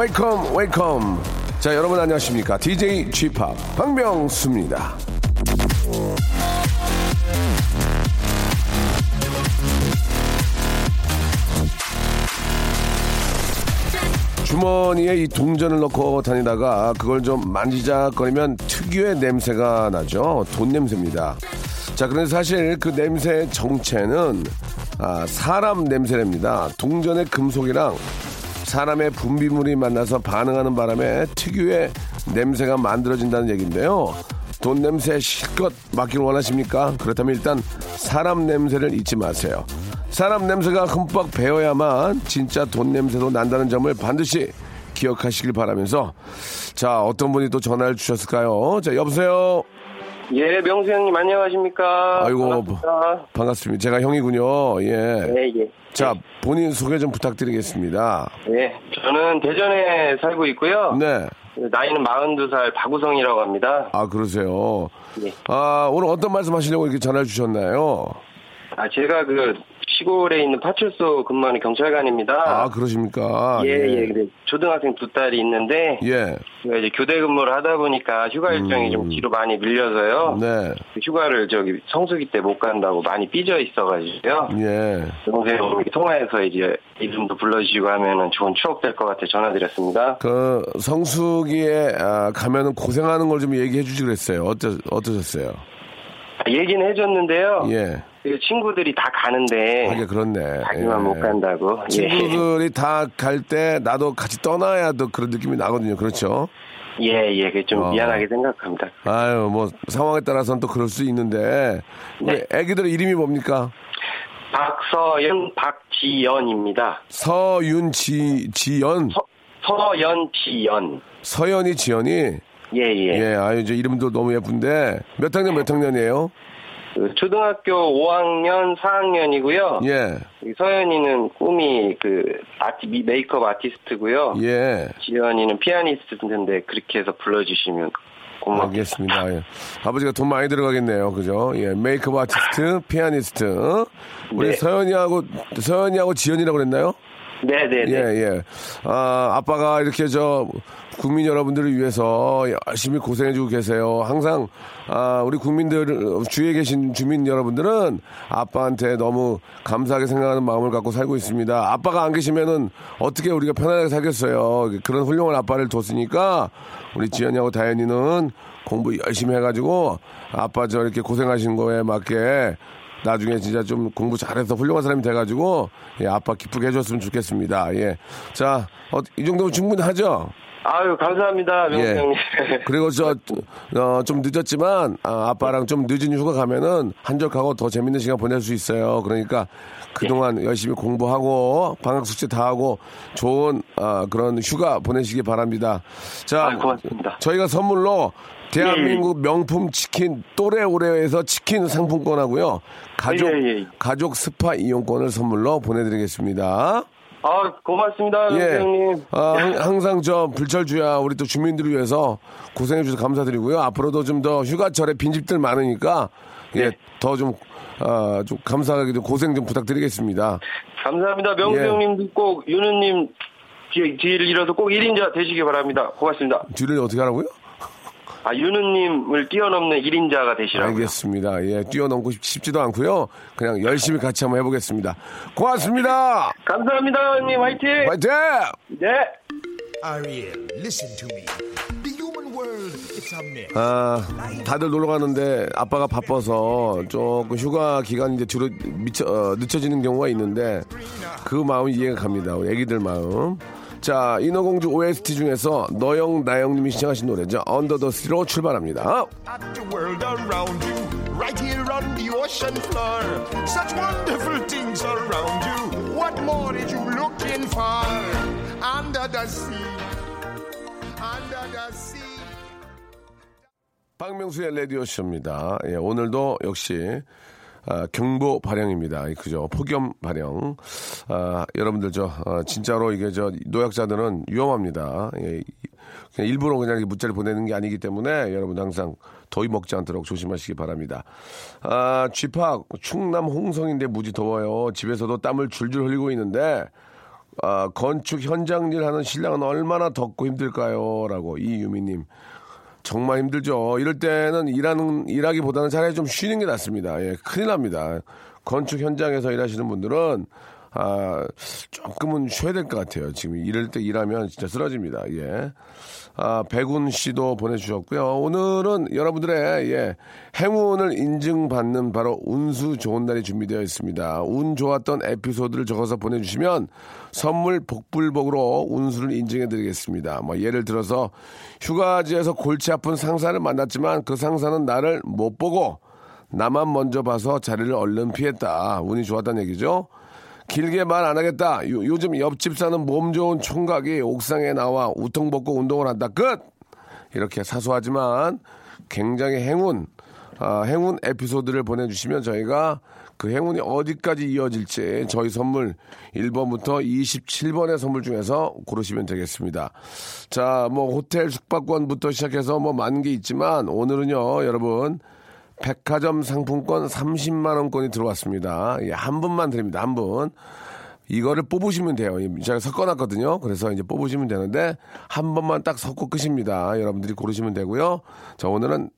Welcome, welcome. 자, 여러분 안녕하십니까? DJ Chip 박명수입니다. 주머니에 이 동전을 넣고 다니다가 그걸 좀 만지작거리면 특유의 냄새가 나죠. 돈 냄새입니다. 자, 그런데 사실 그 냄새의 정체는 아, 사람 냄새랍니다. 동전의 금속이랑 사람의 분비물이 만나서 반응하는 바람에 특유의 냄새가 만들어진다는 얘기인데요. 돈 냄새 실컷 맡기를 원하십니까? 그렇다면 일단 사람 냄새를 잊지 마세요. 사람 냄새가 흠뻑 배어야만 진짜 돈 냄새도 난다는 점을 반드시 기억하시길 바라면서 자 어떤 분이 또 전화를 주셨을까요? 자 여보세요. 예, 명수 형님 안녕하십니까? 아이고 반갑습니다. 반갑습니다. 제가 형이군요. 예. 예, 예. 자 본인 소개 좀 부탁드리겠습니다. 예, 저는 대전에 살고 있고요. 네. 나이는 42살 박우성이라고 합니다. 아 그러세요. 예. 아 오늘 어떤 말씀 하시려고 이렇게 전화를 주셨나요? 아, 제가 그 시골에 있는 파출소 근무하는 경찰관입니다. 아 그러십니까? 예, 예. 근데 초등학생 두 딸이 있는데 예. 제가 이제 교대 근무를 하다 보니까 휴가 일정이 좀 뒤로 많이 밀려서요. 음. 네. 그 휴가를 저기 성수기 때 못 간다고 많이 삐져 있어가지고요. 예. 동생 통화해서 이제 이름도 불러주시고 하면은 좋은 추억 될 것 같아 전화드렸습니다. 그 성수기에 아, 가면은 고생하는 걸 좀 얘기해 주지 그랬어요. 어떠 어떠셨어요? 아, 얘기는 해줬는데요. 예. 그 친구들이 다 가는데 하게 그렇네. 자기만 예. 못 간다고. 예. 친구들이 다 갈 때 나도 같이 떠나야 또 그런 느낌이 나거든요. 그렇죠? 예, 예, 그게 좀 어. 미안하게 생각합니다. 아유, 뭐 상황에 따라서는 또 그럴 수 있는데 네. 애기들 이름이 뭡니까? 박서연, 박지연입니다. 서윤 지 지연, 서, 서연, 지연. 서연이 지연이 예, 예. 예, 아유 이제 이름도 너무 예쁜데 몇 학년 몇 학년이에요? 그 초등학교 5학년, 4학년이고요. 예, 서연이는 꿈이 그 아티, 미- 메이크업 아티스트고요. 예. 지연이는 피아니스트인데 그렇게 해서 불러주시면 고맙겠습니다. 알겠습니다. 예. 아버지가 돈 많이 들어가겠네요. 그죠? 예, 메이크업 아티스트, 피아니스트. 어? 우리 네. 서연이하고, 서연이하고 지연이라고 그랬나요? 네네네. 예, 예. 아, 아빠가 이렇게 저 국민 여러분들을 위해서 열심히 고생해주고 계세요. 항상, 아, 우리 국민들, 주위에 계신 주민 여러분들은 아빠한테 너무 감사하게 생각하는 마음을 갖고 살고 있습니다. 아빠가 안 계시면은 어떻게 우리가 편안하게 살겠어요. 그런 훌륭한 아빠를 뒀으니까 우리 지연이하고 다현이는 공부 열심히 해가지고 아빠 저 이렇게 고생하신 거에 맞게 나중에 진짜 좀 공부 잘해서 훌륭한 사람이 돼가지고 예, 아빠 기쁘게 해줬으면 좋겠습니다. 예, 자, 어, 이 정도면 충분하죠? 아유, 감사합니다, 명수 예. 형님. 그리고 저, 어, 좀 늦었지만, 아, 빠랑좀 늦은 휴가 가면은 한적하고 더 재밌는 시간 보낼 수 있어요. 그러니까 그동안 열심히 공부하고 방학 숙제 다 하고 좋은, 아, 그런 휴가 보내시기 바랍니다. 자, 아, 고맙습니다. 저희가 선물로 대한민국 명품 치킨 또래오레에서 치킨 상품권하고요. 가족, 예, 예, 예. 가족 스파 이용권을 선물로 보내드리겠습니다. 아, 고맙습니다, 예. 형님. 아, 항- 항상 저 불철주야 우리 또 주민들을 위해서 고생해 주셔서 감사드리고요. 앞으로도 좀 더 휴가철에 빈집들 많으니까 예, 네. 더 좀, 아, 좀 감사하게 좀 고생 좀 부탁드리겠습니다. 감사합니다. 명수 예. 형님도 꼭 윤우님 뒤- 뒤를 잃어서 꼭 1인자 되시기 바랍니다. 고맙습니다. 뒤를 어떻게 하라고요? 아, 윤우님을 뛰어넘는 1인자가 되시라고요. 알겠습니다. 예, 뛰어넘고 싶- 싶지도 않고요. 그냥 열심히 같이 한번 해보겠습니다. 고맙습니다. 감사합니다, 형님. 화이팅! 화이팅! 네. Ariel, listen to me. The human world, it's a myth. 아, 다들 놀러 가는데 아빠가 바빠서 조금 휴가 기간이 이제 뒤로 미쳐, 어, 늦춰지는 경우가 있는데 그 마음 이해가 갑니다. 우리 애기들 마음. 자, 인어공주 OST 중에서 너영 나영님이 시청하신 노래죠. 언더 더 스로 출발합니다. 박명수의 라디오쇼입니다. 예, 오늘도 역시 아, 경보 발령입니다. 그죠? 폭염 발령. 아, 여러분들 저 어, 진짜로 이게 저 노약자들은 위험합니다. 예, 그냥 일부러 그냥 문자를 보내는 게 아니기 때문에 여러분 항상 더위 먹지 않도록 조심하시기 바랍니다. 아, 쥐팍 충남 홍성인데 무지 더워요. 집에서도 땀을 줄줄 흘리고 있는데 아, 건축 현장 일 하는 신랑은 얼마나 덥고 힘들까요? 라고 이유미님. 정말 힘들죠. 이럴 때는 일하는, 일하기보다는 차라리 좀 쉬는 게 낫습니다. 예, 큰일 납니다. 건축 현장에서 일하시는 분들은, 아, 조금은 쉬어야 될 것 같아요. 지금 이럴 때 일하면 진짜 쓰러집니다. 예. 아, 백운 씨도 보내주셨고요. 오늘은 여러분들의, 예, 행운을 인증받는 바로 운수 좋은 날이 준비되어 있습니다. 운 좋았던 에피소드를 적어서 보내주시면 선물 복불복으로 운수를 인증해 드리겠습니다. 뭐, 예를 들어서 휴가지에서 골치 아픈 상사를 만났지만 그 상사는 나를 못 보고 나만 먼저 봐서 자리를 얼른 피했다. 운이 좋았다는 얘기죠. 길게 말 안 하겠다. 요, 즘 옆집 사는 몸 좋은 총각이 옥상에 나와 우통 벗고 운동을 한다. 끝! 이렇게 사소하지만 굉장히 행운, 아, 행운 에피소드를 보내주시면 저희가 그 행운이 어디까지 이어질지 저희 선물 1번부터 27번의 선물 중에서 고르시면 되겠습니다. 자, 뭐 호텔 숙박권부터 시작해서 뭐 많은 게 있지만 오늘은요, 여러분. 백화점 상품권 30만 원권이 들어왔습니다. 예, 한 분만 드립니다. 한 분. 이거를 뽑으시면 돼요. 제가 섞어놨거든요. 그래서 이제 뽑으시면 되는데 한 번만 딱 섞고 끝입니다. 여러분들이 고르시면 되고요. 자 오늘은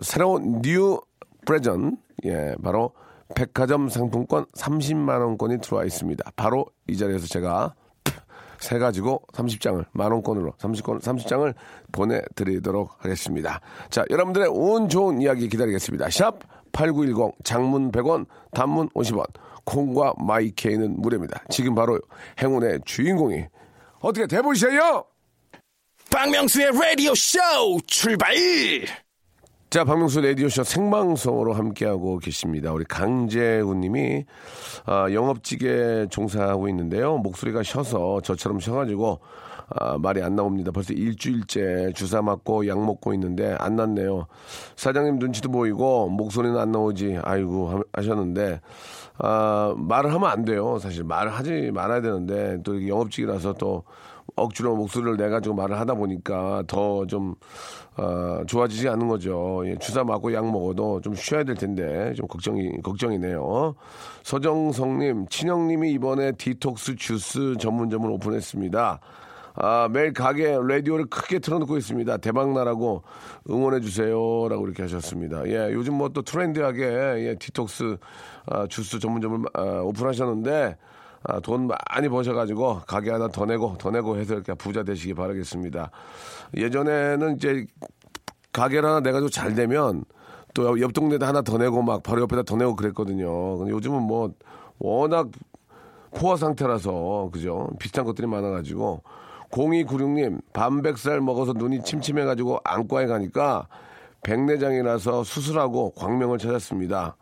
새로운 new present 예 바로 백화점 상품권 30만 원권이 들어와 있습니다. 바로 이 자리에서 제가 세 가지고 30장을 만원권으로 30권 30장을 보내드리도록 하겠습니다. 자, 여러분들의 운 좋은 이야기 기다리겠습니다. 샵 8910 장문 100원 단문 50원 콩과 마이케이는 무료입니다. 지금 바로 행운의 주인공이 어떻게 돼보세요? 박명수의 라디오 쇼 출발! 자, 박명수 라디오쇼 생방송으로 함께하고 계십니다. 우리 강재훈 님이, 아, 영업직에 종사하고 있는데요. 목소리가 쉬어서 저처럼 쉬어가지고, 아, 말이 안 나옵니다. 벌써 일주일째 주사 맞고 약 먹고 있는데 안 났네요. 사장님 눈치도 보이고 목소리는 안 나오지. 아이고 하셨는데 아, 말을 하면 안 돼요. 사실 말을 하지 말아야 되는데 또 영업직이라서 또 억지로 목소리를 내가지고 말을 하다 보니까 더 좀, 어, 좋아지지 않는 거죠. 예, 주사 맞고 약 먹어도 좀 쉬어야 될 텐데, 좀 걱정이, 걱정이네요. 서정성님, 친형님이 이번에 디톡스 주스 전문점을 오픈했습니다. 아, 매일 가게 라디오를 크게 틀어놓고 있습니다. 대박나라고 응원해주세요. 라고 이렇게 하셨습니다. 예, 요즘 뭐 또 트렌디하게, 예, 디톡스 아, 주스 전문점을 아, 오픈하셨는데, 아, 돈 많이 버셔가지고 가게 하나 더 내고 더 내고 해서 이렇게 부자 되시기 바라겠습니다. 예전에는 이제 가게를 하나 내가지고 잘 되면 또 옆 동네도 하나 더 내고 막 바로 옆에다 더 내고 그랬거든요. 근데 요즘은 뭐 워낙 포화 상태라서 그죠 비슷한 것들이 많아가지고 0296님 밤백살 먹어서 눈이 침침해가지고 안과에 가니까 백내장이라서 수술하고 광명을 찾았습니다.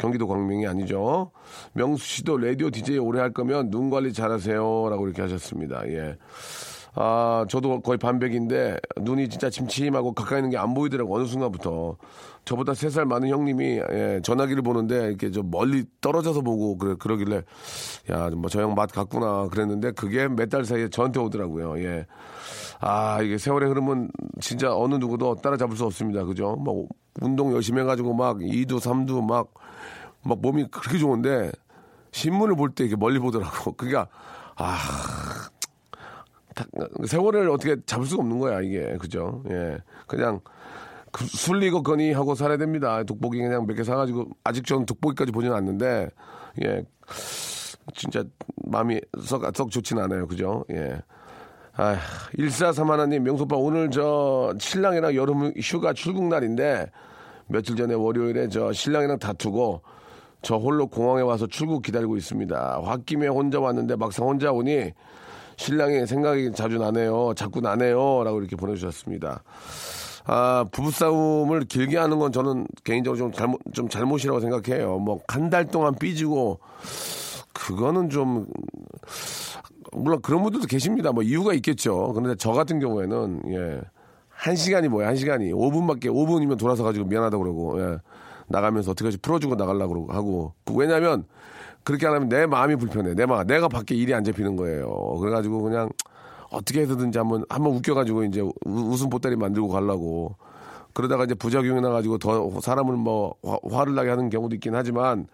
경기도 광명이 아니죠. 명수 씨도 라디오 DJ 오래 할 거면 눈 관리 잘하세요. 라고 이렇게 하셨습니다. 예. 아, 저도 거의 반백인데 눈이 진짜 침침하고 가까이 있는 게 안 보이더라고 어느 순간부터 저보다 세 살 많은 형님이 예, 전화기를 보는데 이렇게 좀 멀리 떨어져서 보고 그래 그러길래 야 뭐 저 형 맛 같구나 그랬는데 그게 몇 달 사이에 저한테 오더라고요. 예. 아 이게 세월의 흐름은 진짜 어느 누구도 따라잡을 수 없습니다. 그죠? 뭐 운동 열심히 해 가지고 막 2두 3두 막 막 몸이 그렇게 좋은데 신문을 볼 때 이렇게 멀리 보더라고. 그러니까 아 세월을 어떻게 잡을 수가 없는 거야 이게 그죠? 예, 그냥 그 술리고 거니 하고 살아야 됩니다. 독보기 그냥 몇 개 사가지고 아직 저는 독보기까지 보지는 않는데 예, 진짜 마음이 썩, 썩 좋진 않아요. 그죠? 예. 아, 1431 하나님, 명소빠 오늘 저 신랑이랑 여름 휴가 출국 날인데 며칠 전에 월요일에 저 신랑이랑 다투고 저 홀로 공항에 와서 출국 기다리고 있습니다. 홧김에 혼자 왔는데 막상 혼자 오니 신랑이 생각이 자주 나네요. 자꾸 나네요. 라고 이렇게 보내주셨습니다. 아, 부부싸움을 길게 하는 건 저는 개인적으로 좀 잘못, 좀 잘못이라고 생각해요. 뭐, 한 달 동안 삐지고, 그거는 좀, 물론 그런 분들도 계십니다. 뭐, 이유가 있겠죠. 그런데 저 같은 경우에는, 예. 한 시간이 뭐야, 한 시간이. 5분밖에, 5분이면 돌아서 가지고 미안하다고 그러고, 예. 나가면서 어떻게까지? 풀어주고 나가려고 하고. 그 왜냐면 그렇게 안 하면 내 마음이 불편해. 내 마음 내가 밖에 일이 안 잡히는 거예요. 그래가지고 그냥 어떻게 해서든지 한번 한번 웃겨가지고 이제 우- 웃음 보따리 만들고 가려고. 그러다가 이제 부작용이 나가지고 더 사람을 뭐 화, 를 나게 하는 경우도 있긴 하지만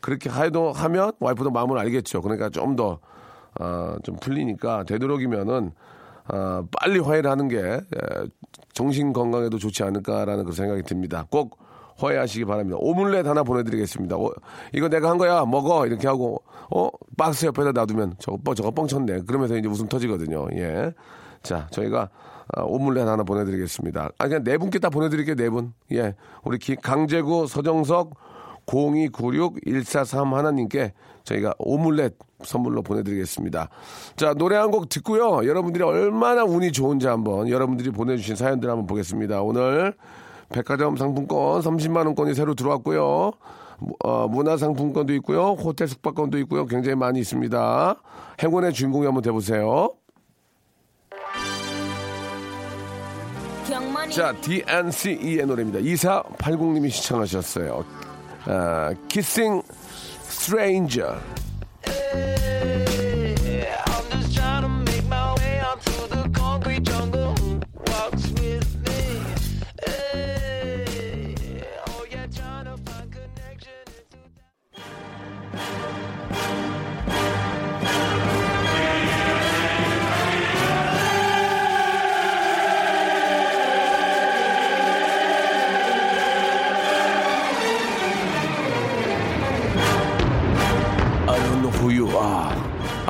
그렇게 해도 하면 와이프도 마음을 알겠죠. 그러니까 좀더 어, 좀 풀리니까 되도록이면은 어, 빨리 화해를 하는 게 에, 정신 건강에도 좋지 않을까라는 그런 생각이 듭니다. 꼭 화해하시기 바랍니다. 오믈렛 하나 보내드리겠습니다. 어, 이거 내가 한 거야 먹어 이렇게 하고 어 박스 옆에다 놔두면 저거 뻥 저거 뻥쳤네. 그러면서 이제 웃음 터지거든요. 예. 자 저희가 아, 오믈렛 하나 보내드리겠습니다. 아 그냥 네 분께 다 보내드릴게요 네 분. 예. 우리 기- 강재구 서정석 0296-143 하나님께 저희가 오믈렛 선물로 보내드리겠습니다. 자, 노래 한 곡 듣고요. 여러분들이 얼마나 운이 좋은지 한번 여러분들이 보내주신 사연들 한번 보겠습니다. 오늘 백화점 상품권 30만원권이 새로 들어왔고요. 무- 어, 문화상품권도 있고요. 호텔 숙박권도 있고요. 굉장히 많이 있습니다. 행운의 주인공이 한번 돼보세요. 자, DNCE의 노래입니다. 2480님이 시청하셨어요. 아, Kissing Stranger.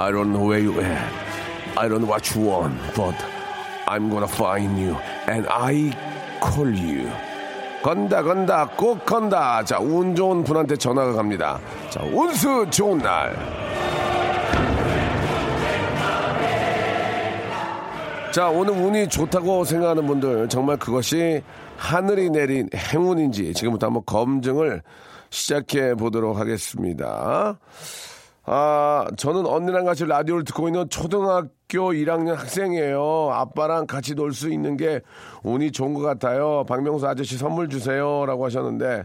I don't know where you at. I don't you want, but I'm gonna find you and I call you. 건다 건다 꼭 건다. 자, 운 좋은 분한테 전화가 갑니다. 자, 운수 좋은 날. 자, 오늘 운이 좋다고 생각하는 분들 정말 그것이 하늘이 내린 행운인지 지금부터 한번 검증을 시작해 보도록 하겠습니다. 아, 저는 언니랑 같이 라디오를 듣고 있는 초등학교 1학년 학생이에요. 아빠랑 같이 놀 수 있는 게 운이 좋은 것 같아요. 박명수 아저씨 선물 주세요. 라고 하셨는데,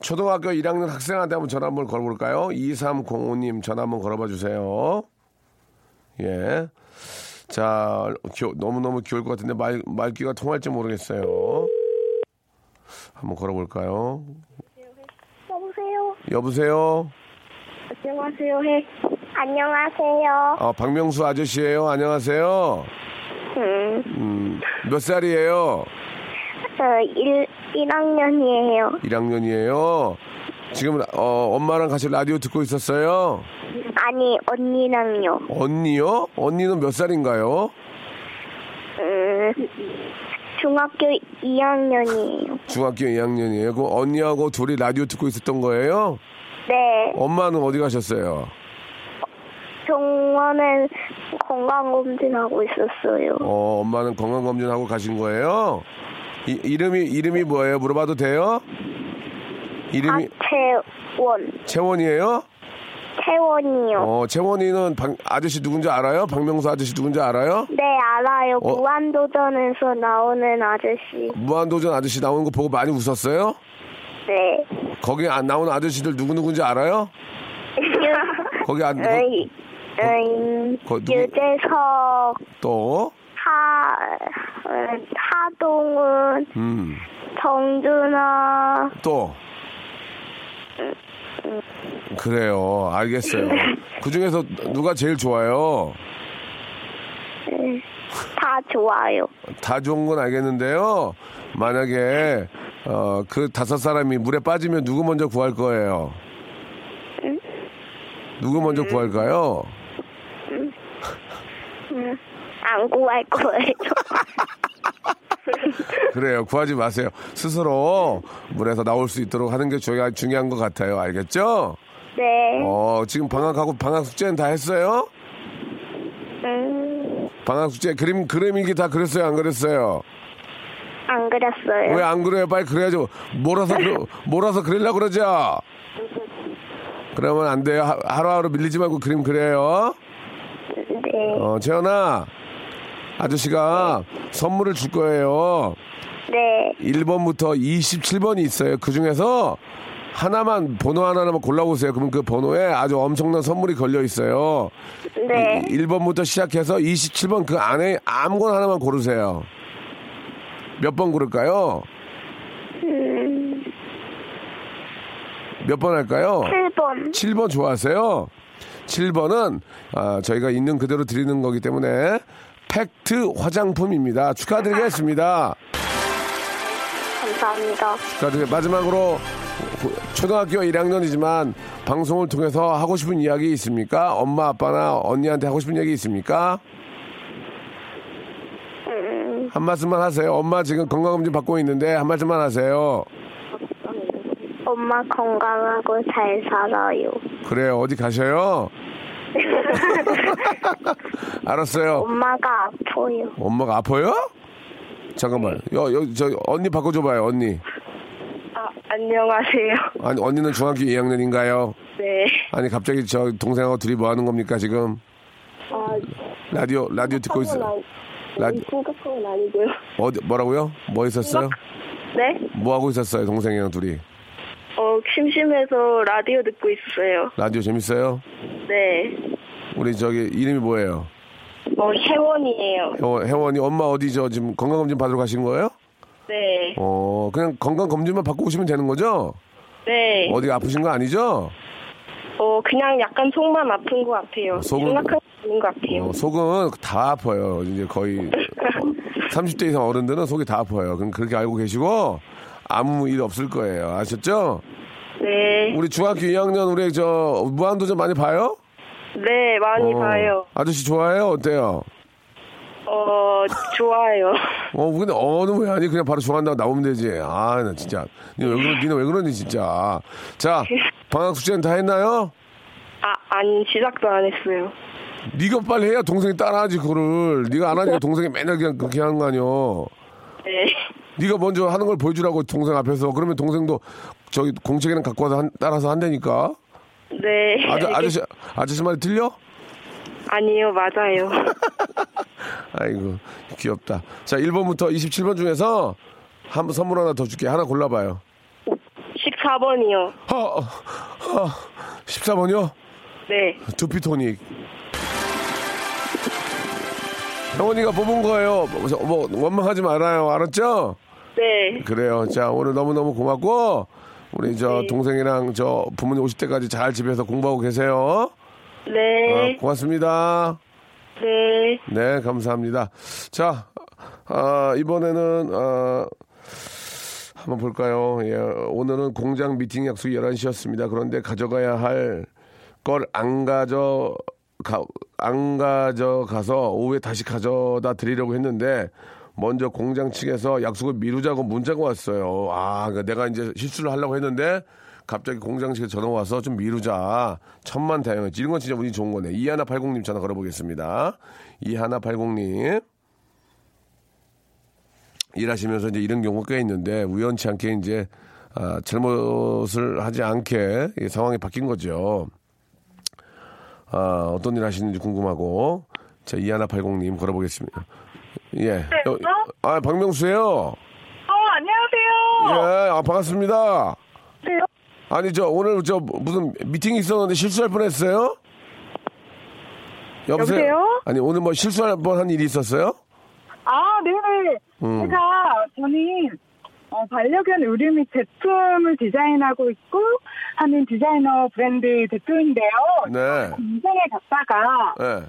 초등학교 1학년 학생한테 한번 전화 한번 걸어볼까요? 2305님 전화 한번 걸어봐 주세요. 예. 자, 귀여- 너무너무 귀여울 것 같은데 말, 말귀가 통할지 모르겠어요. 한번 걸어볼까요? 여보세요. 여보세요? 안녕하세요. 해. 안녕하세요. 아, 박명수 아저씨예요. 안녕하세요. 음, 음, 몇 살이에요? 어, 1, 1학년이에요. 1학년이에요. 지금 어, 엄마랑 같이 라디오 듣고 있었어요. 아니, 언니랑요. 언니요? 언니는 몇 살인가요? 음, 중학교 2학년이에요. 중학교 2학년이에요. 그럼 언니하고 둘이 라디오 듣고 있었던 거예요? 네, 엄마는 어디 가셨어요? 병원에 건강검진하고 있었어요. 어, 엄마는 건강검진하고 가신 거예요? 이, 이름이, 이름이 뭐예요? 물어봐도 돼요? 이름이 박채원. 채원이에요? 채원이요. 어, 채원이는 박- 아저씨 누군지 알아요? 박명수 아저씨 누군지 알아요? 네, 알아요. 어? 무한도전에서 나오는 아저씨. 무한도전 아저씨 나오는 거 보고 많이 웃었어요? 네. 거기 안 나오는 아저씨들 누구누군지 알아요? 거기 안, 거, 음, 음, 거 누구- 유재석, 또, 하, 음, 하동은, 음, 정준아, 또. 그래요. 알겠어요. 그 중에서 누가 제일 좋아요? 다 좋아요. 다 좋은 건 알겠는데요. 만약에, 어, 그 다섯 사람이 물에 빠지면 누구 먼저 구할 거예요? 누구 먼저 구할까요? 안 구할 거예요. 그래요. 구하지 마세요. 스스로 물에서 나올 수 있도록 하는 게 중요- 중요한 것 같아요. 알겠죠? 네. 어, 지금 방학하고 방학 숙제는 다 했어요? 음, 방학 숙제 그림 그림 일기 다 그렸어요? 안 그렸어요? 안 그렸어요. 왜 안 그래요? 빨리 그래야죠. 몰아서 그려, 몰아서 그리려고 그러죠. 그러면 안 돼요. 하- 하루하루 밀리지 말고 그림 그래요. 네. 어, 재현아. 아저씨가 선물을 줄 거예요. 네. 1번부터 27번이 있어요. 그 중에서 하나만 번호 하나만 골라보세요. 그러면 그 번호에 아주 엄청난 선물이 걸려 있어요. 네. 1번부터 시작해서 27번 그 안에 아무거나 하나만 고르세요. 몇 번 고를까요? 음, 몇번 할까요? 7번. 7번 좋아하세요? 7번은 아, 저희가 있는 그대로 드리는 거기 때문에 팩트 화장품입니다. 축하드리겠습니다. 감사합니다. 축하드리 마지막으로 초등학교 1학년이지만 방송을 통해서 하고 싶은 이야기 있습니까? 엄마 아빠나 언니한테 하고 싶은 얘기 있습니까? 음, 한 말씀만 하세요. 엄마 지금 건강검진 받고 있는데 한 말씀만 하세요. 엄마 건강하고 잘 살아요. 그래요. 어디 가셔요? 알았어요. 엄마가 아파요. 엄마가 아파요? 잠깐만. 여, 여, 저, 언니 바꿔줘봐요, 언니. 아, 안녕하세요. 아니, 언니는 중학교 2학년인가요? 네. 아니, 갑자기 저 동생하고 둘이 뭐 하는 겁니까, 지금? 아, 라디오, 라디오 듣고 있어요. 라디, 심각한 건 아니고요. 어디, 뭐라고요? 뭐 있었어요? 네? 뭐 하고 있었어요, 동생이랑 둘이? 어, 심심해서 라디오 듣고 있어요. 라디오 재밌어요? 네. 우리 저기, 이름이 뭐예요? 어, 혜원이에요. 혜원, 혜원이 엄마 어디 저 지금 건강검진 받으러 가신 거예요? 네. 어, 그냥 건강검진만 받고 오시면 되는 거죠? 네. 어디 아프신 거 아니죠? 어, 그냥 약간 속만 아픈 것 같아요. 속은- 심각한 건 아닌 것 같아요. 어, 속은 다 아파요. 이제 거의 30대 이상 어른들은 속이 다 아파요. 그럼 그렇게 알고 계시고 아무 일 없을 거예요. 아셨죠? 네. 우리 중학교 2학년 우리 저 무한도전 많이 봐요? 네, 많이 어, 봐요. 아저씨 좋아해요? 어때요? 어, 좋아요. 어, 근데 어느 왜 아니 그냥 바로 좋아한다고 나오면 되지. 아, 나 진짜. 니네 왜, 그러, 니네 왜 그러니 진짜. 자, 방학 숙제는 다 했나요? 아, 아니, 시작도 안 했어요. 네가 빨리 해야 동생이 따라하지 그거를. 네가 안 하니까 동생이 맨날 그냥 그렇게 하는 거 아니여. 네. 네가 먼저 하는 걸 보여주라고 동생 앞에서 그러면 동생도 저기 공책이랑 갖고 와서 한- 따라서 한다니까 네. 아저, 아저씨 아저씨 말이 틀려? 아니요, 맞아요. 아이고 귀엽다 자 1번부터 27번 중에서 한 선물 하나 더 줄게 하나 골라봐요 14번이요. 하, 하, 14번이요? 네. 두피토닉 형원이가 뽑은 거예요 뭐, 저, 뭐 원망하지 말아요 알았죠? 네. 그래요 자 오늘 너무너무 고맙고 우리 저 네. 동생이랑 저 부모님 오실 때까지 잘 집에서 공부하고 계세요 네. 어, 고맙습니다. 네. 네, 감사합니다. 자, 아, 이번에는, 아, 한번 볼까요? 예, 오늘은 공장 미팅 약속이 11시였습니다. 그런데 가져가야 할 걸 안 가져, 가, 안 가져가서 오후에 다시 가져다 드리려고 했는데, 먼저 공장 측에서 약속을 미루자고 문자가 왔어요. 아, 그러니까 내가 이제 실수를 하려고 했는데, 갑자기 공장 측에 전화 와서 좀 미루자. 천만 다행이지. 이런 건 진짜 운이 좋은 거네. 이하나 80님 전화 걸어보겠습니다. 이하나 80님. 일하시면서 이제 이런 경우가 꽤 있는데 우연치 않게 이제 아, 잘못을 하지 않게 이 상황이 바뀐 거죠. 아, 어떤 일 하시는지 궁금하고 자 이하나 80님 걸어보겠습니다. 예. 어, 아 박명수예요. 어, 안녕하세요. 예, 아, 반갑습니다. 네. 아니 저 오늘 저 무슨 미팅이 있었는데 실수할 뻔했어요? 여보세요? 여보세요? 아니 오늘 뭐 실수할 뻔한 일이 있었어요? 아, 네네. 음. 제가, 저는, 어, 반려견 의류 및 제품을 디자인하고 있고, 하는 디자이너 브랜드 대표인데요. 네. 인생에 갔다가 예.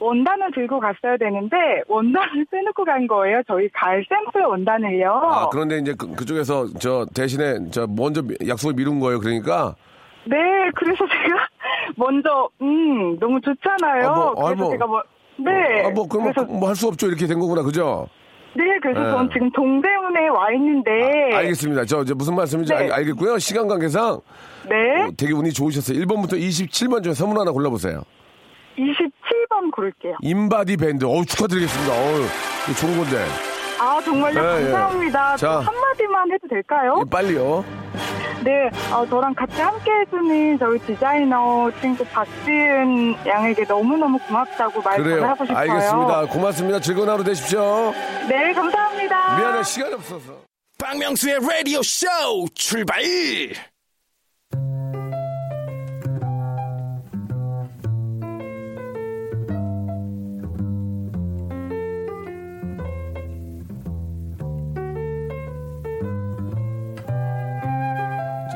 원단을 들고 갔어야 되는데, 원단을 빼놓고 간 거예요. 저희 가을 샘플 원단을요. 아 그런데 이제 그, 그쪽에서 저 대신에 저 먼저 미- 약속을 미룬 거예요. 그러니까 네, 그래서 제가 먼저, 음, 너무 좋잖아요. 아, 뭐, 아, 그래서 뭐. 제가 뭐, 네. 아 뭐 그럼 그래서, 뭐 할 수 없죠. 이렇게 된 거구나. 그죠? 네, 그래서 네. 전 지금 동대문에 와 있는데. 알겠습니다. 저, 저 무슨 말씀인지 네. 알, 알겠고요. 시간 관계상 네. 어, 되게 운이 좋으셨어요. 1번부터 27번 중에 선물 하나 골라보세요. 27번 고를게요. 인바디 밴드. 어우, 축하드리겠습니다. 어우, 좋은 건데. 아, 정말요? 네, 예. 감사합니다. 자. 저 한마디만 해도 될까요? 예, 빨리요. 네, 어, 저랑 같이 함께 해주는 저희 디자이너 친구 박지은 양에게 너무너무 고맙다고 말 그래요. 전하고 싶어요. 알겠습니다. 고맙습니다. 즐거운 하루 되십시오. 네, 감사합니다. 미안해, 시간이 없어서. 박명수의 라디오 쇼 출발!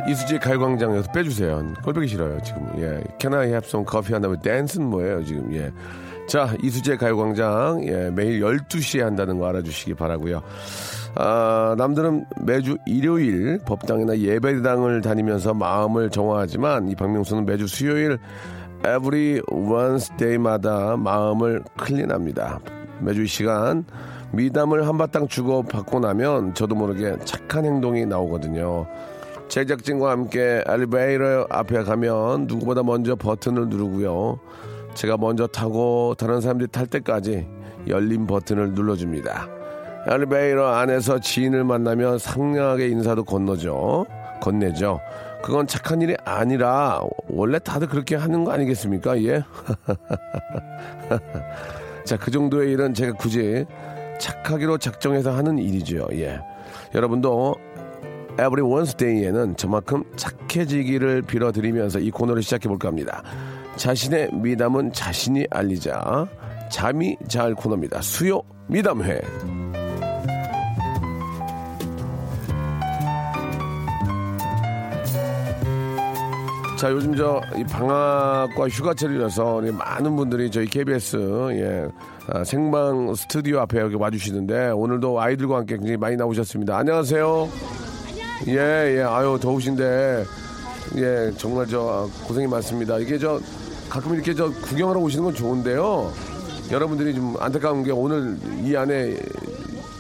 이수지 가요광장에서 빼주세요. 꼴보기 싫어요, 지금. 예. Can I have some coffee? 한다면 댄스는 뭐예요, 지금. 예. 자, 이수지의 가요광장, 예. 매일 12시에 한다는 거 알아주시기 바라고요 아, 남들은 매주 일요일 법당이나 예배당을 다니면서 마음을 정화하지만 이 박명수는 매주 수요일 every Wednesday마다 마음을 클린합니다. 매주 이 시간 미담을 한바탕 주고 받고 나면 저도 모르게 착한 행동이 나오거든요. 제작진과 함께 엘리베이터 앞에 가면 누구보다 먼저 버튼을 누르고요. 제가 먼저 타고 다른 사람들이 탈 때까지 열린 버튼을 눌러줍니다. 엘리베이터 안에서 지인을 만나면 상냥하게 인사도 건너죠. 건네죠. 그건 착한 일이 아니라 원래 다들 그렇게 하는 거 아니겠습니까? 예. 자, 그 정도의 일은 제가 굳이 착하기로 작정해서 하는 일이죠. 예. 여러분도 에브리 원스데이에는 저만큼 착해지기를 빌어드리면서 이 코너를 시작해 볼까 합니다. 자신의 미담은 자신이 알리자. 잠이 잘 코너입니다. 수요 미담회. 자, 요즘 저이 방학과 휴가철이라서 많은 분들이 저희 KBS 예, 아, 생방 스튜디오 앞에 여기 와주시는데 오늘도 아이들과 함께 굉장히 많이 나오셨습니다. 안녕하세요. 예, 예, 아유 더우신데 예, 정말 저 고생이 많습니다. 이게 저 가끔 이렇게 저 구경하러 오시는 건 좋은데요. 여러분들이 좀 안타까운 게 오늘 이 안에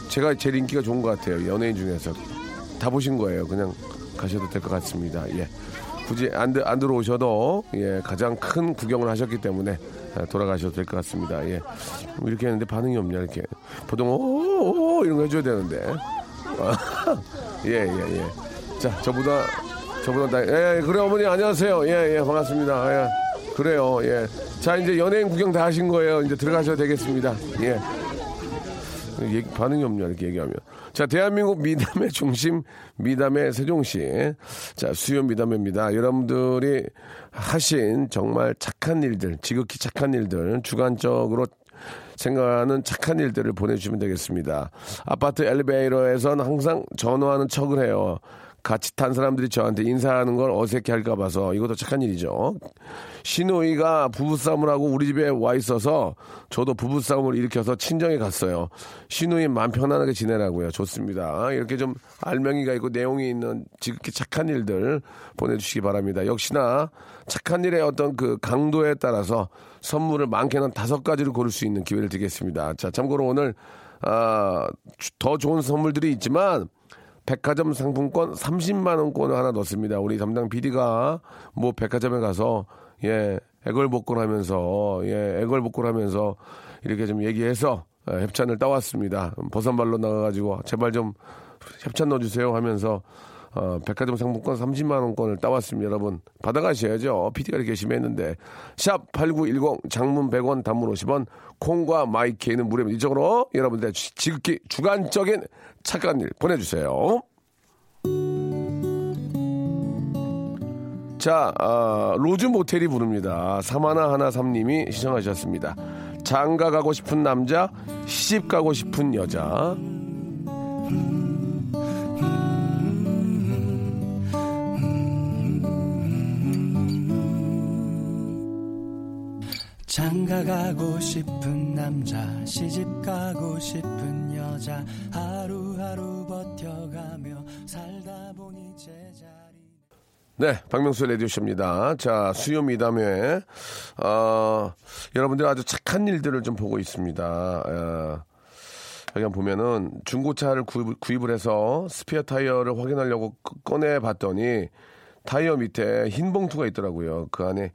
제가 제일 인기가 좋은 것 같아요. 연예인 중에서 다 보신 거예요. 그냥 가셔도 될 것 같습니다. 예. 굳이 안, 들- 안 들어오셔도 예, 가장 큰 구경을 하셨기 때문에 아, 돌아가셔도 될 것 같습니다. 예. 뭐 이렇게 했는데 반응이 없냐 이렇게 보통 오 오 오 이런 거 해줘야 되는데 예예 예, 예. 자 저보다 저보다 나 예, 예, 그래 어머니 안녕하세요. 예 예 반갑습니다. 예 그래요 예 자 이제 연예인 구경 다 하신 거예요. 이제 들어가셔도 되겠습니다. 예. 얘기- 반응이 없냐 이렇게 얘기하면. 자 대한민국 미담의 중심 미담의 세종시. 자 수요 미담입니다. 여러분들이 하신 정말 착한 일들 지극히 착한 일들 주관적으로 생각하는 착한 일들을 보내주시면 되겠습니다. 아파트 엘리베이터에선 항상 전화하는 척을 해요 같이 탄 사람들이 저한테 인사하는 걸 어색해 할까 봐서 이것도 착한 일이죠. 신우이가 부부싸움을 하고 우리 집에 와 있어서 저도 부부싸움을 일으켜서 친정에 갔어요. 신우이 마음 편안하게 지내라고요. 좋습니다. 이렇게 좀 알맹이가 있고 내용이 있는 지극히 착한 일들 보내주시기 바랍니다. 역시나 착한 일의 어떤 그 강도에 따라서 선물을 많게는 다섯 가지를 고를 수 있는 기회를 드리겠습니다. 자, 참고로 오늘 아, 주- 더 좋은 선물들이 있지만 백화점 상품권 30만 원권을 하나 넣습니다. 우리 담당 PD가 뭐 백화점에 가서 예 애걸복걸 하면서 예 애걸복걸 하면서 이렇게 좀 얘기해서 예, 협찬을 따왔습니다. 버선발로 나가가지고 제발 좀 협찬 넣어주세요 하면서 어, 백화점 상품권 30만 원권을 따왔습니다. 여러분 받아가셔야죠. PD가 이렇게 열심히 했는데 샵 8910 장문 100원 단문 50원 콩과 마이케이는 무료입니다. 이쪽으로 여러분들 지- 지극히 주관적인 착한 일 보내주세요. 자, 아, 로즈 모텔이 부릅니다. 사마나 하나 삼님이 신청하셨습니다. 장가 가고 싶은 남자, 시집 가고 싶은 여자. 장가 가고 싶은 남자 시집 가고 싶은 여자 하루하루 버텨가며 살다 보니 제자리 네, 박명수 라디오쇼입니다. 자, 수요 미담회. 어, 여러분들 아주 착한 일들을 좀 보고 있습니다. 어, 여기 보면은 중고차를 구입, 구입을 해서 스피어 타이어를 확인하려고 꺼- 꺼내 봤더니 타이어 밑에 흰 봉투가 있더라고요. 그 안에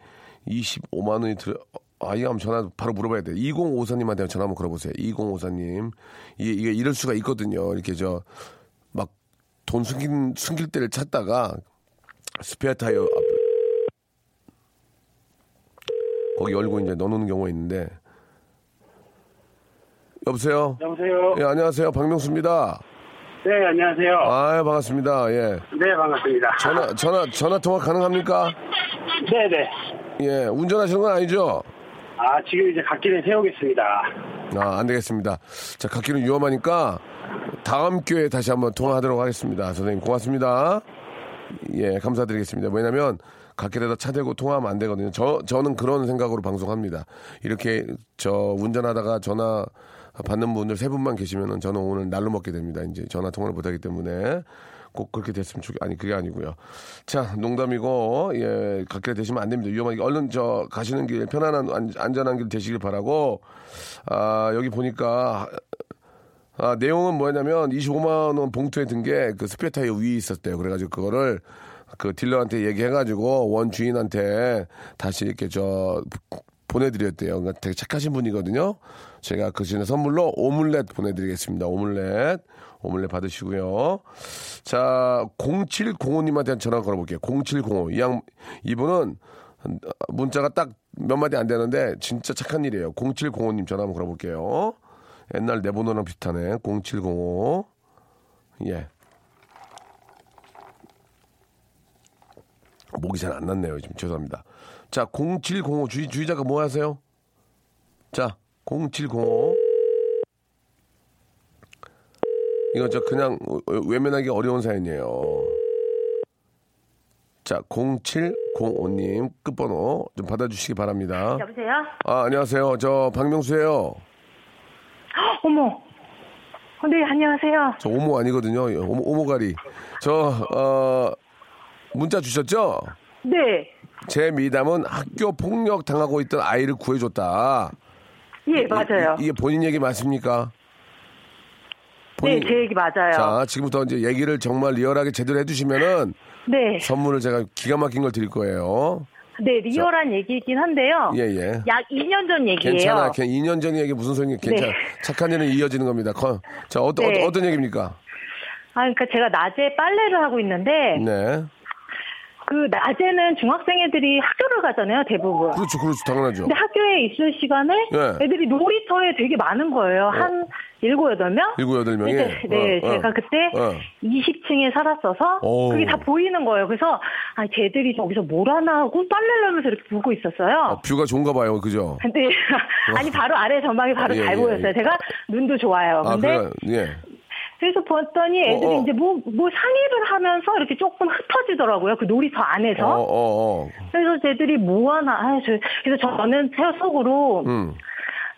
25만 원이 들어 아, 이거 한번 전화 바로 물어봐야 돼요. 2054님한테 전화 한번 걸어보세요. 2054님. 이게, 이게 이럴 수가 있거든요. 이렇게 저, 막, 돈 숨긴, 숨길 때를 찾다가 스페어 타이어 앞 거기 열고 이제 넣어놓는 경우가 있는데 여보세요? 여보세요. 예, 안녕하세요. 박명수입니다. 네, 안녕하세요. 아, 반갑습니다. 예. 네, 반갑습니다. 전화, 전화, 전화 통화 가능합니까? 네, 네. 예, 운전하시는 건 아니죠? 아, 지금 이제 갓길에 세우겠습니다. 아, 안 되겠습니다. 자, 갓길은 위험하니까 다음 기회에 다시 한번 통화하도록 하겠습니다. 선생님, 고맙습니다. 예, 감사드리겠습니다. 왜냐면 갓길에다 차 대고 통화하면 안 되거든요. 저 저는 그런 생각으로 방송합니다. 이렇게 저 운전하다가 전화 받는 분들 세 분만 계시면은 저는 오늘 날로 먹게 됩니다. 이제 전화 통화를 못 하기 때문에 꼭 그렇게 됐으면 좋 아니 그게 아니고요. 자, 농담이고 예, 갓길에 되시면 안 됩니다. 위험하게 얼른 저 가시는 길 편안한 안, 안전한 길 되시길 바라고 아, 여기 보니까 아, 내용은 뭐냐면 25만 원 봉투에 든 게 그 스페어 타이어 위에 있었대요. 그래가지고 그거를 그 딜러한테 얘기해가지고 원 주인한테 다시 이렇게 저 보내드렸대요. 그러니까 되게 착하신 분이거든요. 제가 그 전에 선물로 오믈렛 보내드리겠습니다. 오믈렛. 오믈렛 받으시고요. 자, 0705님한테 전화 걸어볼게요. 0705. 이 양, 이분은 문자가 딱 몇 마디 안 되는데 진짜 착한 일이에요. 0705님 전화 한번 걸어볼게요. 옛날 내 번호랑 비슷하네. 0705. 예. 목이 잘 안 났네요. 지금 죄송합니다. 자, 0705 주의, 주의자가 뭐 하세요? 자, 0705. 이거 저 그냥 외면하기 어려운 사연이에요. 자, 0705님 끝번호 좀 받아주시기 바랍니다. 여보세요? 아, 안녕하세요. 저 박명수예요. 어머. 어, 네, 안녕하세요. 저 오모 아니거든요. 오모, 오모가리. 저, 어, 문자 주셨죠? 네. 제 미담은 학교 폭력 당하고 있던 아이를 구해줬다. 예, 맞아요. 이, 게 본인 얘기 맞습니까? 네, 제 얘기 맞아요. 자, 지금부터 이제 얘기를 정말 리얼하게 제대로 해주시면은 네. 선물을 제가 기가 막힌 걸 드릴 거예요. 네, 리얼한 얘기이긴 한데요. 예, 예. 약 2년 전 얘기예요. 괜찮아. 그냥 2년 전 얘기 무슨 소리냐. 괜찮아. 네. 착한 일은 이어지는 겁니다. 커- 자, 어떤, 네. 어떤, 어떤 얘기입니까? 아, 그러니까 제가 낮에 빨래를 하고 있는데 네. 그 낮에는 중학생 애들이 학교를 가잖아요, 대부분. 그렇죠, 그렇죠. 당연하죠. 근데 학교에 있을 시간에 예. 애들이 놀이터에 되게 많은 거예요. 한 일곱 여덟 명? 일곱, 여덟 명이? 네, 네, 어, 어. 제가 그때 어. 20층에 살았어서 어우. 그게 다 보이는 거예요. 그래서 아, 쟤들이 저기서 뭘 하나 하고 빨래를 하면서 이렇게 보고 있었어요. 아, 뷰가 좋은가 봐요. 그죠? 근데 아니 바로 아래 전방이 바로 예, 잘 예, 보였어요. 예. 제가 눈도 좋아요. 아, 근데 그래. 예. 그래서 봤더니 애들이 어, 어. 이제 뭐, 뭐 상의를 하면서 이렇게 조금 흩어지더라고요. 그 놀이터 안에서. 어, 어, 어. 그래서 쟤들이 뭐 하나, 아, 저, 그래서 저는 제 속으로, 음.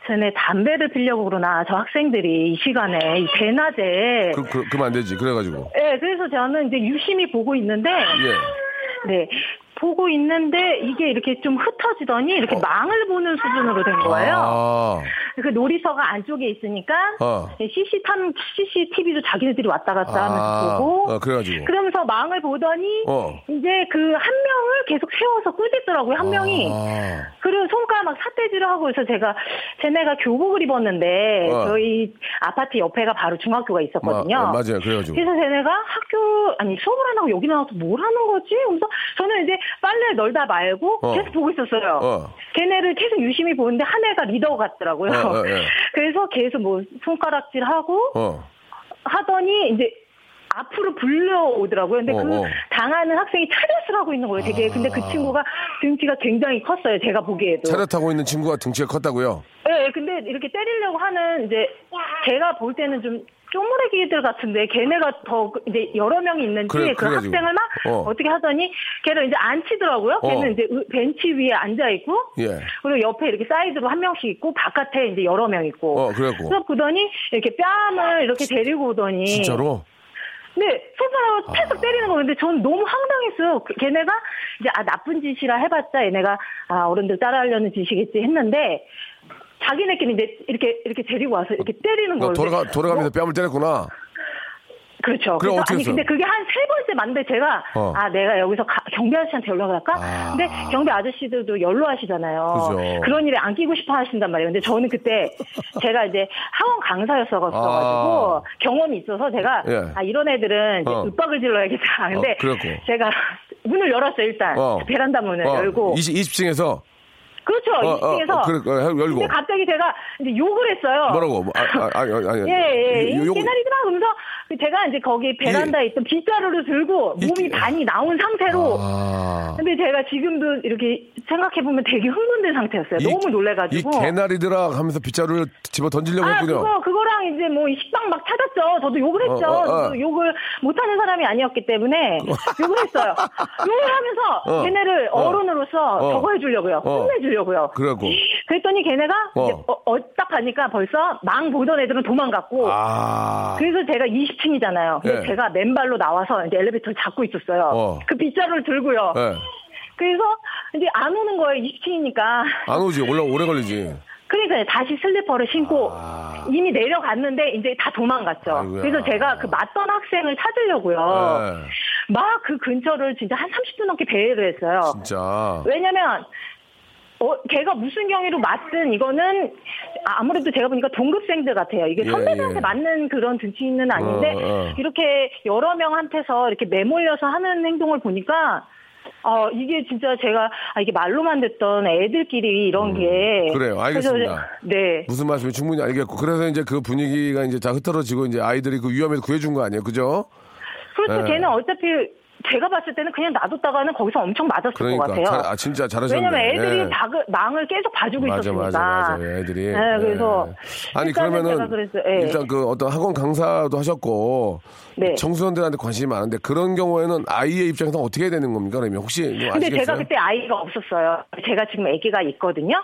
쟤네 담배를 피려고 그러나, 저 학생들이 이 시간에, 이 대낮에. 그, 그, 그러면 안 되지. 그래가지고. 네, 그래서 저는 이제 유심히 보고 있는데, 예. 네. 보고 있는데 이게 이렇게 좀 흩어지더니 이렇게 망을 보는 수준으로 된 거예요. 아, 그 놀이터가 안쪽에 있으니까 어. CC탐, CCTV도 자기네들이 왔다 갔다 하면서 아, 보고 어, 그래가지고. 그러면서 망을 보더니 어. 이제 그 한 명을 계속 세워서 꾸짖더라고요 한 명이 아, 그리고 손가락 삿대질을 하고 있어 제가 쟤네가 교복을 입었는데 어. 저희 아파트 옆에가 바로 중학교가 있었거든요 마- 어, 맞아요. 그래가지고. 그래서 쟤네가 학교 아니 수업을 안 하고 여기 나와서 뭘 하는 거지? 그래서 저는 이제 빨래 널다 말고 어. 계속 보고 있었어요. 어. 걔네를 계속 유심히 보는데 한 애가 리더 같더라고요. 어, 어, 어. 그래서 계속 뭐 손가락질 하고 어. 하더니 이제 앞으로 불려오더라고요. 근데 어, 그 어. 당하는 학생이 차렷을 하고 있는 거예요. 되게 근데 그 친구가 등치가 굉장히 컸어요. 제가 보기에도. 차렷 타고 있는 친구가 등치가 컸다고요? 네, 근데 이렇게 때리려고 하는 이제 제가 볼 때는 좀 쪼무레기들 같은데 걔네가 더 그- 이제 여러 명이 있는지 그래, 그. 학생을 막 어. 어. 떻게 하더니 걔를 이제 안 치더라고요. 어. 걔는 이제 의- 벤치 위에 앉아 있고 예. 그리고 옆에 이렇게 사이드로 한 명씩 있고 바깥에 이제 여러 명 있고. 어, 그래갖고. 그래서 보더니 이렇게 뺨을 이렇게 데리고 오더니 진짜로? 네, 손가락으로 패스 때리는 거 근데 저는 너무 황당했어요. 그- 걔네가 이제 아 나쁜 짓이라 해봤자 얘네가 아 어른들 따라하려는 짓이겠지 했는데 자기네끼리 이제 이렇게 이렇게 데리고 와서 이렇게 때리는 너 거예요. 돌아가, 돌아가면서 뺨을 때렸구나. 그렇죠. 그래서 어떻게 아니 했어요? 근데 그게 한 세 번째 맞는데 제가 어. 아 내가 여기서 가- 경비 아저씨한테 연락할까? 아. 근데 경비 아저씨들도 연로하시잖아요. 그죠. 런 일에 안 끼고 싶어 하신단 말이에요. 근데 저는 그때 제가 이제 학원 강사였어 가지고 아. 경험이 있어서 제가 예. 아 이런 애들은 이제 어. 윽박을 질러야겠다. 근데 어. 제가 문을 열었어요 일단 어. 베란다 문을 열고 20, 20층에서? 그렇죠 어, 어, 2층에서 어, 그래, 어, 열고. 근데 갑자기 제가 이제 욕을 했어요. 뭐라고? 뭐, 아, 아, 아, 아, 아, 예, 예, 이 요- 요- 개나리들아 그러면서 제가 이제 거기 베란다에 있던 빗자루를 들고 몸이 반이 나온 상태로 아. 근데 제가 지금도 이렇게 생각해보면 되게 흥분된 상태였어요. 이- 너무 놀래가지고. 이 개나리들아 하면서 빗자루를 집어 던지려고 아, 했군요. 그거, 그거랑 이제 뭐이 식빵 막 찾았죠. 저도 욕을 했죠. 어, 어, 어. 저도 욕을 못하는 사람이 아니었기 때문에 욕을 했어요. 욕을 하면서 어. 걔네를 어. 어른으로서 어. 저거 해주려고요. 어. 혼내주려고 요. 그래갖고. 그랬더니 걔네가 어. 이제 어, 어, 딱 가니까 벌써 망 보던 애들은 도망갔고 아. 그래서 제가 20층이잖아요. 근데 예. 제가 맨발로 나와서 이제 엘리베이터를 잡고 있었어요. 어. 그 빗자루를 들고요. 예. 그래서 이제 안 오는 거예요. 20층이니까. 안 오지. 올라 오래 걸리지. 그러니까 다시 슬리퍼를 신고 아. 이미 내려갔는데 이제 다 도망갔죠. 아이고야. 그래서 제가 그 맞던 학생을 찾으려고요. 예. 막그 근처를 진짜 한 30분 넘게 배회를 했어요. 진짜. 왜냐면 어, 걔가 무슨 경위로 맞든 이거는 아무래도 제가 보니까 동급생들 같아요. 이게 예, 선배들한테 예. 맞는 그런 등치는 아닌데 어, 어. 이렇게 여러 명한테서 이렇게 매몰려서 하는 행동을 보니까 어 이게 진짜 제가 아 이게 말로만 듣던 애들끼리 이런 게 음, 그래요. 그래서 알겠습니다. 네. 무슨 말씀인지 충분히 알겠고 그래서 이제 그 분위기가 이제 다 흐트러지고 이제 아이들이 그 위험에서 구해준 거 아니에요, 그죠? 그렇죠. 네. 걔는 어차피 제가 봤을 때는 그냥 놔뒀다가는 거기서 엄청 맞았을 그러니까 것 같아요. 잘- 아 진짜 잘하셨네. 왜냐면 애들이 예. 막을, 망을 계속 봐주고 맞아, 있었으니까. 맞아, 맞아. 애들이. 네, 그래서 예. 아니 그러면은 그랬어요. 예. 일단 그 어떤 학원 강사도 하셨고 네. 청소년들한테 관심이 많은데 그런 경우에는 아이의 입장에서 어떻게 해야 되는 겁니까? 그러면 혹시 근데 아시겠어요? 제가 그때 아이가 없었어요. 제가 지금 아기가 있거든요.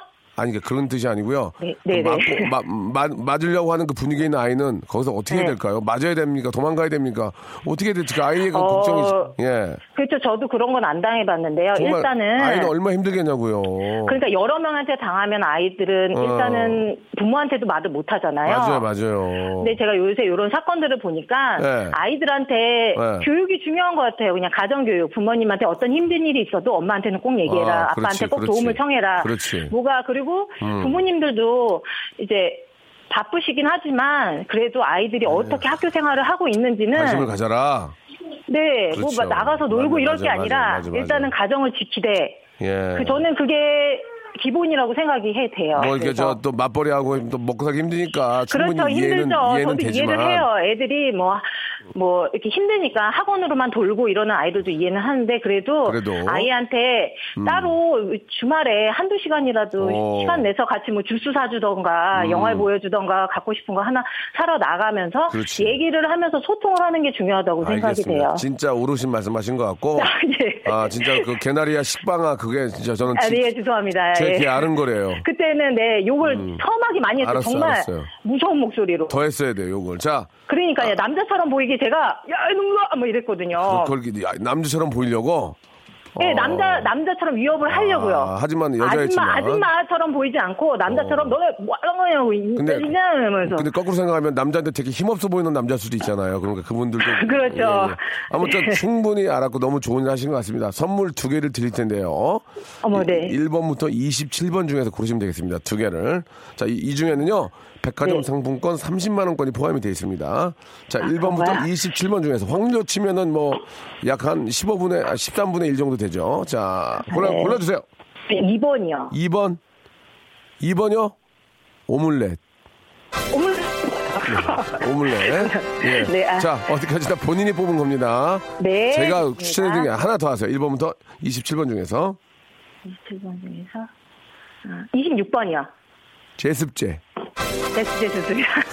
아니 그러니까 그런 뜻이 아니고요. 네, 네, 그 네. 마, 마, 맞으려고 하는 그 분위기에 있는 아이는 거기서 어떻게 해야 네. 될까요? 맞아야 됩니까? 도망가야 됩니까? 어떻게 해야 될지 그 아이의 그 어, 걱정이 예. 그렇죠. 저도 그런 건 안 당해봤는데요. 일단은 아이는 얼마나 힘들겠냐고요. 그러니까 여러 명한테 당하면 아이들은 어. 일단은 부모한테도 말을 못 하잖아요. 맞아요, 맞아요. 근데 제가 요새 이런 사건들을 보니까 네. 아이들한테 네. 교육이 중요한 것 같아요. 그냥 가정 교육. 부모님한테 어떤 힘든 일이 있어도 엄마한테는 꼭 얘기해라. 아, 빠한테꼭. 도움을 청해라. 그렇지. 뭐가 그리고 음. 부모님들도 이제 바쁘시긴 하지만 그래도 아이들이 어떻게 학교 생활을 하고 있는지는 관심을 가져라. 네, 뭐 그렇죠. 나가서 놀고 맞아, 이럴 맞아, 게 아니라 맞아. 일단은 가정을 지키되 예. 그 저는 그게 기본이라고 생각이 해 돼요. 뭐 이렇게 그래서. 저또 맞벌이하고 또 먹고 살기 힘드니까 충분히 그렇죠 이해는 힘들죠. 이해는 저도 되지만 이해를 해요. 애들이 뭐 뭐 이렇게 힘드니까 학원으로만 돌고 이러는 아이들도 이해는 하는데 그래도, 그래도. 아이한테 음. 따로 주말에 한두 시간이라도 어. 시간 내서 같이 뭐 주스 사주던가 음. 영화를 보여주던가 갖고 싶은 거 하나 사러 나가면서 그렇지. 얘기를 하면서 소통을 하는 게 중요하다고 생각이 알겠습니다. 돼요. 진짜 오르신 말씀하신 것 같고 예. 아 진짜 그 개나리야 식빵아 그게 진짜 저는 아, 진- 네, 죄송합니다. 제 예. 아는 거래요. 그때는 네 욕을 험하게 많이 했어요. 알았어, 정말 알았어요. 무서운 목소리로. 더 했어야 돼요, 요걸. 자, 그러니까요 남자처럼 보이게 제가 야 이놈아 뭐 이랬거든요. 그걸 이렇게 남자처럼 보이려고. 네 어. 남자 남자처럼 위협을 하려고요. 아, 하지만 여자였지만. 아줌마 아줌마처럼 보이지 않고 남자처럼 너네 뭐 하는 거냐고 근데- 이냐면서 근데 거꾸로 생각하면 남자한테 되게 힘없어 보이는 남자일 수도 있잖아요. 그러니까 그분들도. 그렇죠. 예, 예. 아무튼 충분히 알았고 너무 좋은 일 하신 것 같습니다. 선물 두 개를 드릴 텐데요. 어머, 네. 1번부터 27번 중에서 고르시면 되겠습니다. 두 개를. 자, 이, 이 중에는요. 백화점 네. 상품권 30만 원권이 포함이 되어 있습니다. 자, 아, 1번부터 그런가요? 27번 중에서 확률 치면은 뭐 약 한 15분의, 아, 13분의 1 정도 되죠. 자, 골라, 네. 골라 주세요. 2번이요. 2번. 2번이요? 오믈렛. 오늘 오믈렛. 예. 네, 아. 자, 어디까지 다 본인이 뽑은 겁니다. 네. 제가. 추천해드린 게 하나 더 하세요. 1번부터 27번 중에서. 27번 중에서 아, 26번이요. 제습제. 네, 진짜 좋습니다.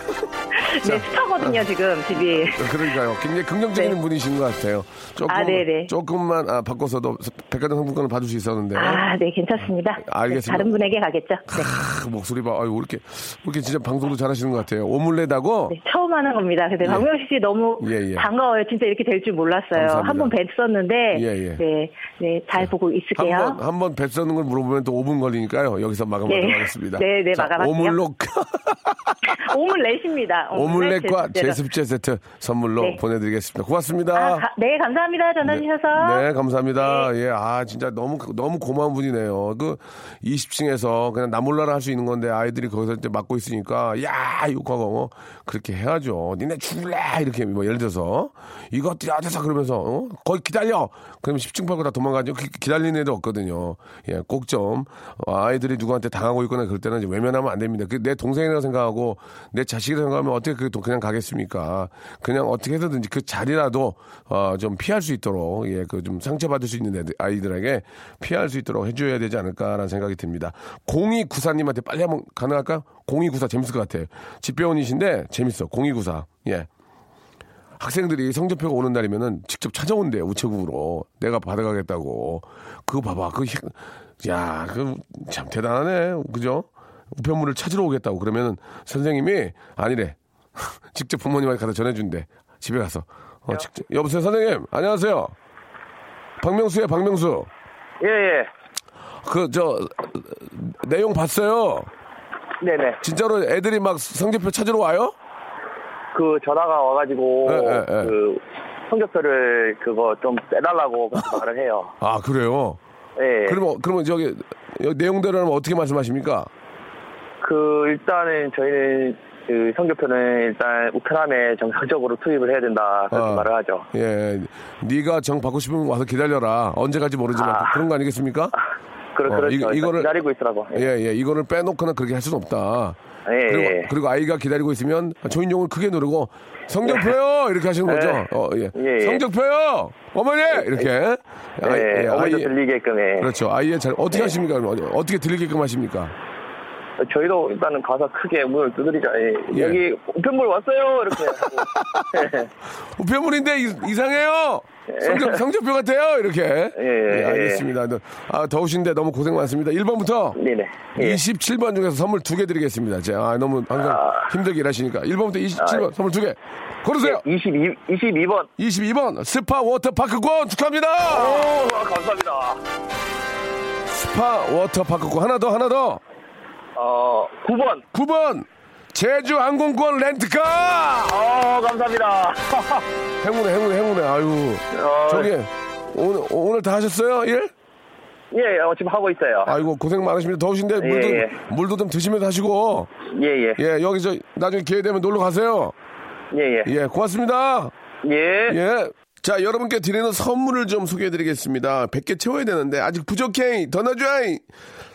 네, 스타거든요, 지금, 집이. 그러니까요. 굉장히 긍정적인 네. 분이신 것 같아요. 조금, 아, 네네. 조금만 아, 바꿔서도 백화점 상품권을 받을 수 있었는데. 아, 네, 괜찮습니다. 네. 알겠습니다. 네, 다른 분에게 가겠죠. 네. 크, 목소리 봐. 아유, 왜 이렇게, 왜 이렇게 진짜 방송도 잘하시는 것 같아요. 오믈렛하고. 네, 처음 하는 겁니다. 근데 예. 박명수 씨 너무 예, 예. 반가워요. 진짜 이렇게 될 줄 몰랐어요. 한 번 뵀었는데, 예, 예. 네, 네, 잘 보고 있을게요. 한 번, 한번 뱃서는 걸 물어보면 또 5분 걸리니까요. 여기서 마감하도록 네. 하겠습니다. 네, 네, 자, 마감할게요. 오믈록, 오믈렛입니다. 오믈렛과 제습제로. 제습제 세트 선물로 네. 보내드리겠습니다. 고맙습니다. 아, 가- 네, 감사합니다. 전화 주셔서. 네, 감사합니다. 예, 아, 진짜 너무, 너무 고마운 분이네요. 그 20층에서 그냥 나 몰라라 할 수 있는 건데 아이들이 거기서 이제 맡고 있으니까, 야, 욕하고, 어? 그렇게 해야죠. 니네 죽을래! 이렇게 뭐 예를 들어서, 이것들이 어디서 그러면서, 어? 거기 기다려! 그러면 10층 팔고 다 도망가죠. 기, 기다리는 애도 없거든요. 예, 꼭 좀, 어, 아이들이 누구한테 당하고 있거나 그럴 때는 외면하면 안 됩니다. 그내 동생이라고 생각하고, 내 자식이라 생각하면 어떻게 그 또 그냥 가겠습니까? 그냥 어떻게 해서든지 그 자리라도 어, 좀 피할 수 있도록 예, 그 좀 상처받을 수 있는 아이들에게 피할 수 있도록 해줘야 되지 않을까라는 생각이 듭니다. 0294님한테 빨리 한번 가능할까요? 0294 재밌을 것 같아요. 집배원이신데 재밌어. 0294. 예. 학생들이 성적표가 오는 날이면은 직접 찾아온대요 우체국으로 내가 받아가겠다고 그거 봐봐 그 야 그 참 대단하네 그죠 우편물을 찾으러 오겠다고 그러면은 선생님이 아니래 직접 부모님한테 가서 전해준대 집에 가서 어, 직접 여보세요 선생님 안녕하세요 박명수예 박명수 예 예 그 저 내용 봤어요 네네 진짜로 애들이 막 성적표 찾으러 와요? 그 전화가 와가지고 예, 예, 예. 그 성적표를 그거 좀 빼달라고 말을 해요. 아 그래요? 예. 그러면 그러면 저기 여기 내용대로 하면 어떻게 말씀하십니까? 그 일단은 저희는 그 성적표는 일단 우크라이나에 정상적으로 투입을 해야 된다 그렇게 아. 말을 하죠. 예, 네가 정 받고 싶으면 와서 기다려라. 언제 갈지 모르지만 아. 그런 거 아니겠습니까? 그러, 어, 그렇죠. 이거- 일단 이거를- 기다리고 있으라고. 예. 예, 예, 이거를 빼놓거나 그렇게 할 수는 없다. 예, 그리고, 예. 그리고 아이가 기다리고 있으면 조인종을 크게 누르고 성적표요 이렇게 하시는 거죠. 예. 어, 예. 예, 예. 성적표요 어머니 이렇게. 아이- 예, 예, 아이- 들리게끔 해. 그렇죠. 아이의 잘 어떻게 하십니까? 어떻게 들리게끔 하십니까? 저희도 일단은 가서 크게 문을 두드리죠. 예. 예. 여기 우편물 왔어요 이렇게 하고. 예. 우편물인데 이, 상해요 성적, 성적표 같아요. 이렇게. 예, 예, 알겠습니다. 아, 더우신데 너무 고생 많습니다. 1번부터 네네. 예. 27번 중에서 선물 두 개 드리겠습니다. 제가 아, 너무 항상 힘들게 일하시니까. 1번부터 27번 아, 선물 두 개. 고르세요. 22 22번. 22번 스파 워터파크권 축하합니다. 오 감사합니다. 스파 워터파크권 하나 더 하나 더. 어 9번. 9번 제주 항공권 렌트카. 어 감사합니다. 행운해 행운해 행운해. 아유. 어, 저기 오늘 오늘 다 하셨어요 일? 예, 어, 지금 하고 있어요. 아이고 고생 많으십니다. 더우신데 물도 예, 물도 좀 드시면서 하시고 예, 예. 예 여기 저 나중에 기회 되면 놀러 가세요. 예, 예. 예 고맙습니다. 예. 예. 자 여러분께 드리는 선물을 좀 소개해 드리겠습니다. 100개 채워야 되는데 아직 부족해. 더 넣어줘.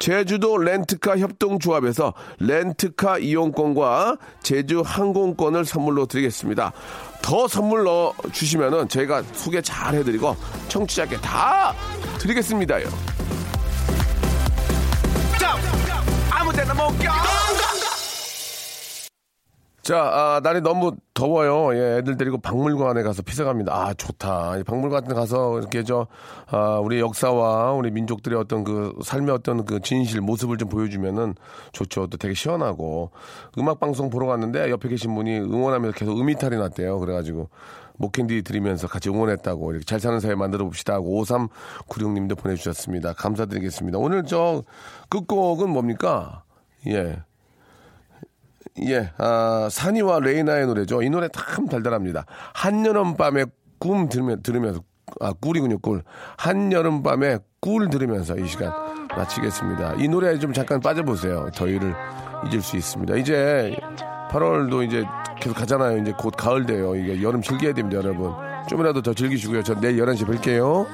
제주도 렌트카 협동조합에서 렌트카 이용권과 제주 항공권을 선물로 드리겠습니다. 더 선물 넣어 주시면은 저희가 소개 잘 해드리고 청취자께 다 드리겠습니다요. 자, 아, 날이 너무 더워요. 예, 애들 데리고 박물관에 가서 피서 갑니다. 아, 좋다. 이 박물관 같은 데 가서 이렇게 저, 아, 우리 역사와 우리 민족들의 어떤 그 삶의 어떤 그 진실, 모습을 좀 보여주면은 좋죠. 또 되게 시원하고. 음악방송 보러 갔는데 옆에 계신 분이 응원하면서 계속 음이탈이 났대요. 그래가지고. 목캔디 드리면서 같이 응원했다고 이렇게 잘 사는 사회 만들어 봅시다 하고 5396님도 보내주셨습니다. 감사드리겠습니다. 오늘 저 끝곡은 뭡니까? 예. 예, 아, 산이와 레이나의 노래죠. 이 노래 참 달달합니다. 한여름 밤에 꿈 들으면, 들으면서, 아, 꿀이군요, 꿀. 한여름 밤에 꿀 들으면서 이 시간 마치겠습니다. 이 노래에 좀 잠깐 빠져보세요. 더위를 잊을 수 있습니다. 이제 8월도 이제 계속 가잖아요. 이제 곧 가을 돼요. 이게 여름 즐겨야 됩니다, 여러분. 좀이라도 더 즐기시고요. 전 내일 11시에 뵐게요.